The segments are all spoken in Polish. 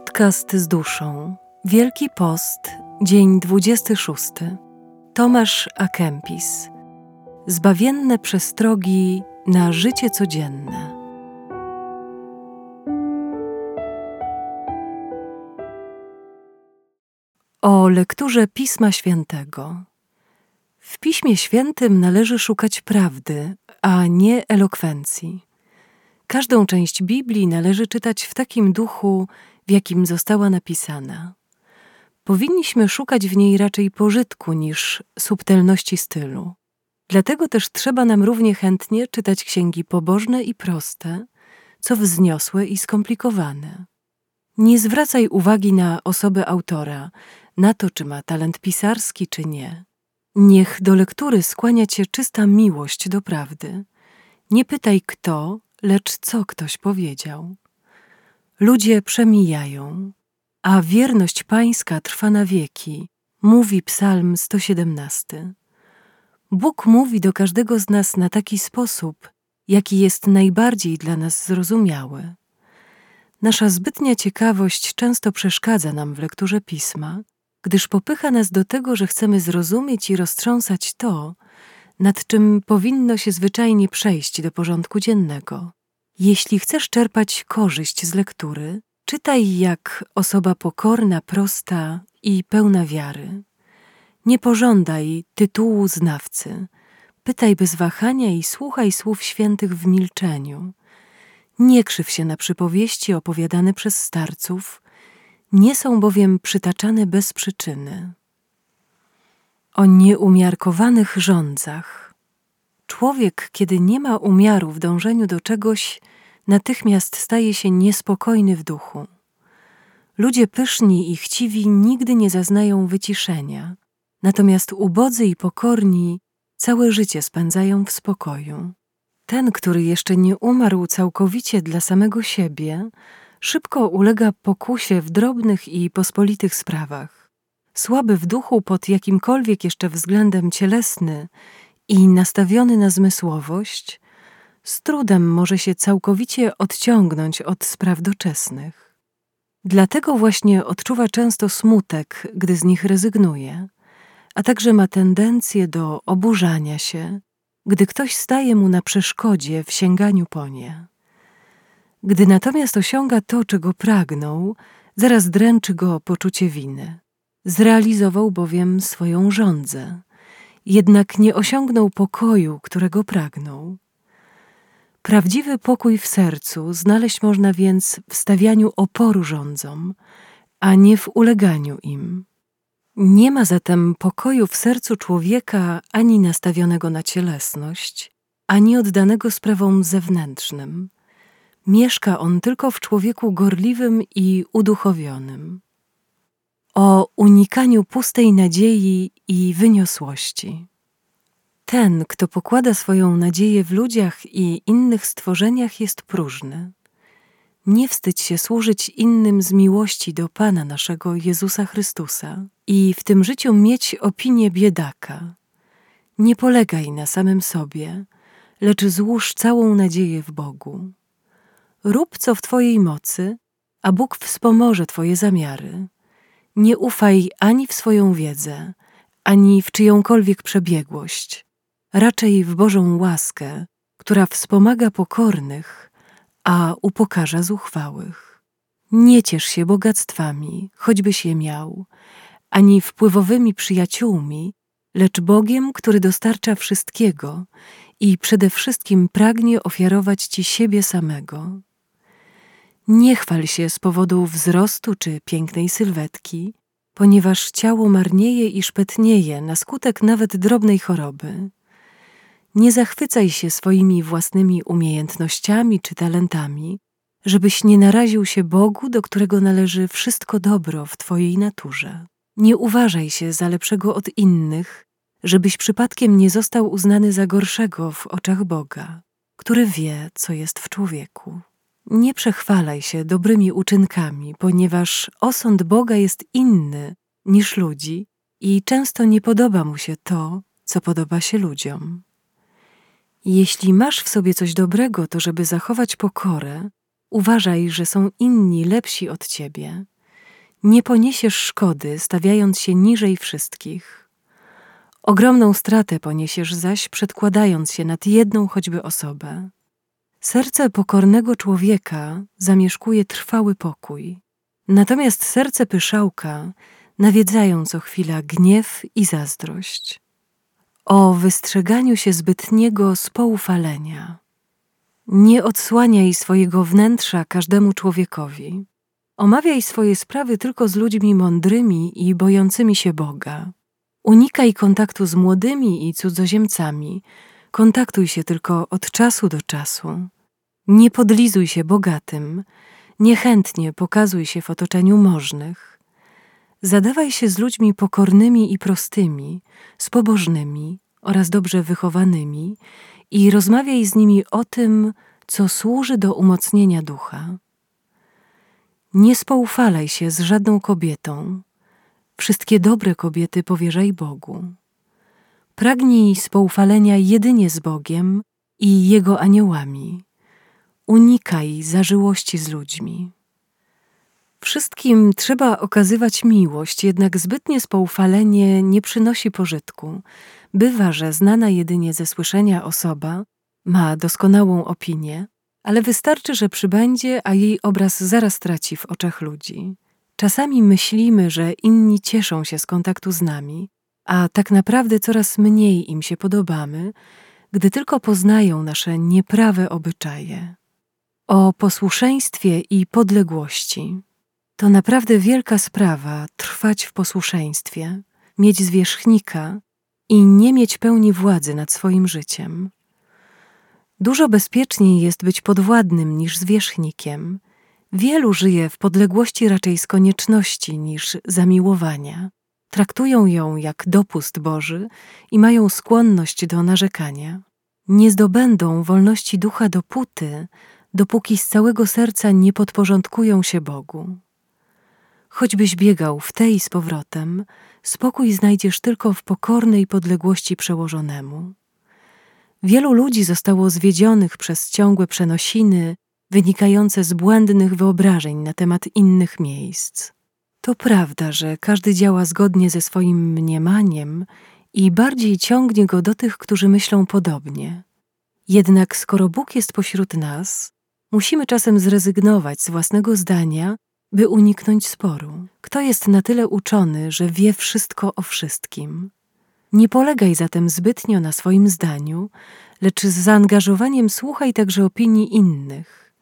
Podcast z duszą. Wielki Post, dzień 26. Tomasz Akempis. Zbawienne przestrogi na życie codzienne. O lekturze Pisma Świętego. W Piśmie Świętym należy szukać prawdy, a nie elokwencji. Każdą część Biblii należy czytać w takim duchu, w jakim została napisana. Powinniśmy szukać w niej raczej pożytku niż subtelności stylu. Dlatego też trzeba nam równie chętnie czytać księgi pobożne i proste, co wzniosłe i skomplikowane. Nie zwracaj uwagi na osobę autora, na to, czy ma talent pisarski, czy nie. Niech do lektury skłania cię czysta miłość do prawdy. Nie pytaj kto, lecz co ktoś powiedział. Ludzie przemijają, a wierność pańska trwa na wieki, mówi Psalm 117. Bóg mówi do każdego z nas na taki sposób, jaki jest najbardziej dla nas zrozumiały. Nasza zbytnia ciekawość często przeszkadza nam w lekturze pisma, gdyż popycha nas do tego, że chcemy zrozumieć i roztrząsać to, nad czym powinno się zwyczajnie przejść do porządku dziennego. Jeśli chcesz czerpać korzyść z lektury, czytaj jak osoba pokorna, prosta i pełna wiary. Nie pożądaj tytułu znawcy. Pytaj bez wahania i słuchaj słów świętych w milczeniu. Nie krzyw się na przypowieści opowiadane przez starców, nie są bowiem przytaczane bez przyczyny. O nieumiarkowanych rządzach. Człowiek, kiedy nie ma umiaru w dążeniu do czegoś, natychmiast staje się niespokojny w duchu. Ludzie pyszni i chciwi nigdy nie zaznają wyciszenia, natomiast ubodzy i pokorni całe życie spędzają w spokoju. Ten, który jeszcze nie umarł całkowicie dla samego siebie, szybko ulega pokusie w drobnych i pospolitych sprawach. Słaby w duchu pod jakimkolwiek jeszcze względem cielesny i nastawiony na zmysłowość, z trudem może się całkowicie odciągnąć od spraw doczesnych. Dlatego właśnie odczuwa często smutek, gdy z nich rezygnuje, a także ma tendencję do oburzania się, gdy ktoś staje mu na przeszkodzie w sięganiu po nie. Gdy natomiast osiąga to, czego pragnął, zaraz dręczy go poczucie winy. Zrealizował bowiem swoją żądzę, jednak nie osiągnął pokoju, którego pragnął. Prawdziwy pokój w sercu znaleźć można więc w stawianiu oporu rządzom, a nie w uleganiu im. Nie ma zatem pokoju w sercu człowieka ani nastawionego na cielesność, ani oddanego sprawom zewnętrznym. Mieszka on tylko w człowieku gorliwym i uduchowionym. O unikaniu pustej nadziei i wyniosłości. Ten, kto pokłada swoją nadzieję w ludziach i innych stworzeniach, jest próżny. Nie wstydź się służyć innym z miłości do Pana naszego Jezusa Chrystusa i w tym życiu mieć opinię biedaka. Nie polegaj na samym sobie, lecz złóż całą nadzieję w Bogu. Rób co w Twojej mocy, a Bóg wspomoże Twoje zamiary. Nie ufaj ani w swoją wiedzę, ani w czyjąkolwiek przebiegłość raczej w Bożą łaskę, która wspomaga pokornych, a upokarza zuchwałych. Nie ciesz się bogactwami, choćbyś je miał, ani wpływowymi przyjaciółmi, lecz Bogiem, który dostarcza wszystkiego i przede wszystkim pragnie ofiarować Ci siebie samego. Nie chwal się z powodu wzrostu czy pięknej sylwetki, ponieważ ciało marnieje i szpetnieje na skutek nawet drobnej choroby. Nie zachwycaj się swoimi własnymi umiejętnościami czy talentami, żebyś nie naraził się Bogu, do którego należy wszystko dobro w Twojej naturze. Nie uważaj się za lepszego od innych, żebyś przypadkiem nie został uznany za gorszego w oczach Boga, który wie, co jest w człowieku. Nie przechwalaj się dobrymi uczynkami, ponieważ osąd Boga jest inny niż ludzi i często nie podoba mu się to, co podoba się ludziom. Jeśli masz w sobie coś dobrego, to żeby zachować pokorę, Uważaj, że są inni lepsi od ciebie. Nie poniesiesz szkody, stawiając się niżej wszystkich. Ogromną stratę poniesiesz zaś, przedkładając się nad jedną choćby osobę. Serce pokornego człowieka zamieszkuje trwały pokój, natomiast serce pyszałka nawiedzają co chwila gniew i zazdrość. O wystrzeganiu się zbytniego spoufalenia. Nie odsłaniaj swojego wnętrza każdemu człowiekowi. Omawiaj swoje sprawy tylko z ludźmi mądrymi i bojącymi się Boga. Unikaj kontaktu z młodymi i cudzoziemcami. Kontaktuj się tylko od czasu do czasu. Nie podlizuj się bogatym. Niechętnie pokazuj się w otoczeniu możnych. Zadawaj się z ludźmi pokornymi i prostymi, z pobożnymi oraz dobrze wychowanymi i rozmawiaj z nimi o tym, co służy do umocnienia ducha. Nie spoufalaj się z żadną kobietą. Wszystkie dobre kobiety powierzaj Bogu. Pragnij spoufalenia jedynie z Bogiem i Jego aniołami. Unikaj zażyłości z ludźmi. Wszystkim trzeba okazywać miłość, jednak zbytnie spoufalenie nie przynosi pożytku. Bywa, że znana jedynie ze słyszenia osoba ma doskonałą opinię, ale wystarczy, że przybędzie, a jej obraz zaraz traci w oczach ludzi. Czasami myślimy, że inni cieszą się z kontaktu z nami, a tak naprawdę coraz mniej im się podobamy, gdy tylko poznają nasze nieprawe obyczaje. O posłuszeństwie i podległości. To naprawdę wielka sprawa trwać w posłuszeństwie, mieć zwierzchnika i nie mieć pełni władzy nad swoim życiem. Dużo bezpieczniej jest być podwładnym niż zwierzchnikiem. Wielu żyje w podległości raczej z konieczności niż zamiłowania. Traktują ją jak dopust Boży i mają skłonność do narzekania. Nie zdobędą wolności ducha dopóty, dopóki z całego serca nie podporządkują się Bogu. Choćbyś biegał w tej z powrotem, spokój znajdziesz tylko w pokornej podległości przełożonemu. Wielu ludzi zostało zwiedzionych przez ciągłe przenosiny wynikające z błędnych wyobrażeń na temat innych miejsc. To prawda, że każdy działa zgodnie ze swoim mniemaniem i bardziej ciągnie go do tych, którzy myślą podobnie. Jednak skoro Bóg jest pośród nas, musimy czasem zrezygnować z własnego zdania by uniknąć sporu. Kto jest na tyle uczony, że wie wszystko o wszystkim? Nie polegaj zatem zbytnio na swoim zdaniu, lecz z zaangażowaniem słuchaj także opinii innych.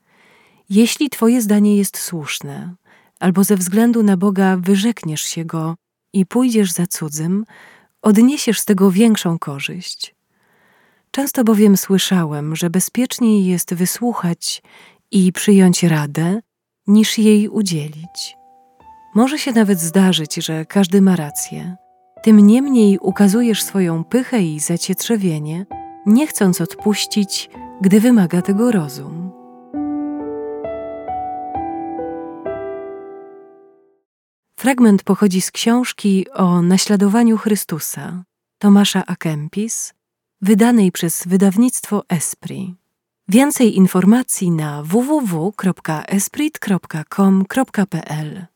Jeśli Twoje zdanie jest słuszne, albo ze względu na Boga wyrzekniesz się go i pójdziesz za cudzym, odniesiesz z tego większą korzyść. Często bowiem słyszałem, że bezpieczniej jest wysłuchać i przyjąć radę, niż jej udzielić. Może się nawet zdarzyć, że każdy ma rację. Tym niemniej ukazujesz swoją pychę i zacietrzewienie, nie chcąc odpuścić, gdy wymaga tego rozum. Fragment pochodzi z książki o naśladowaniu Chrystusa Tomasza Akempis, wydanej przez wydawnictwo Esprit. Więcej informacji na www.esprit.com.pl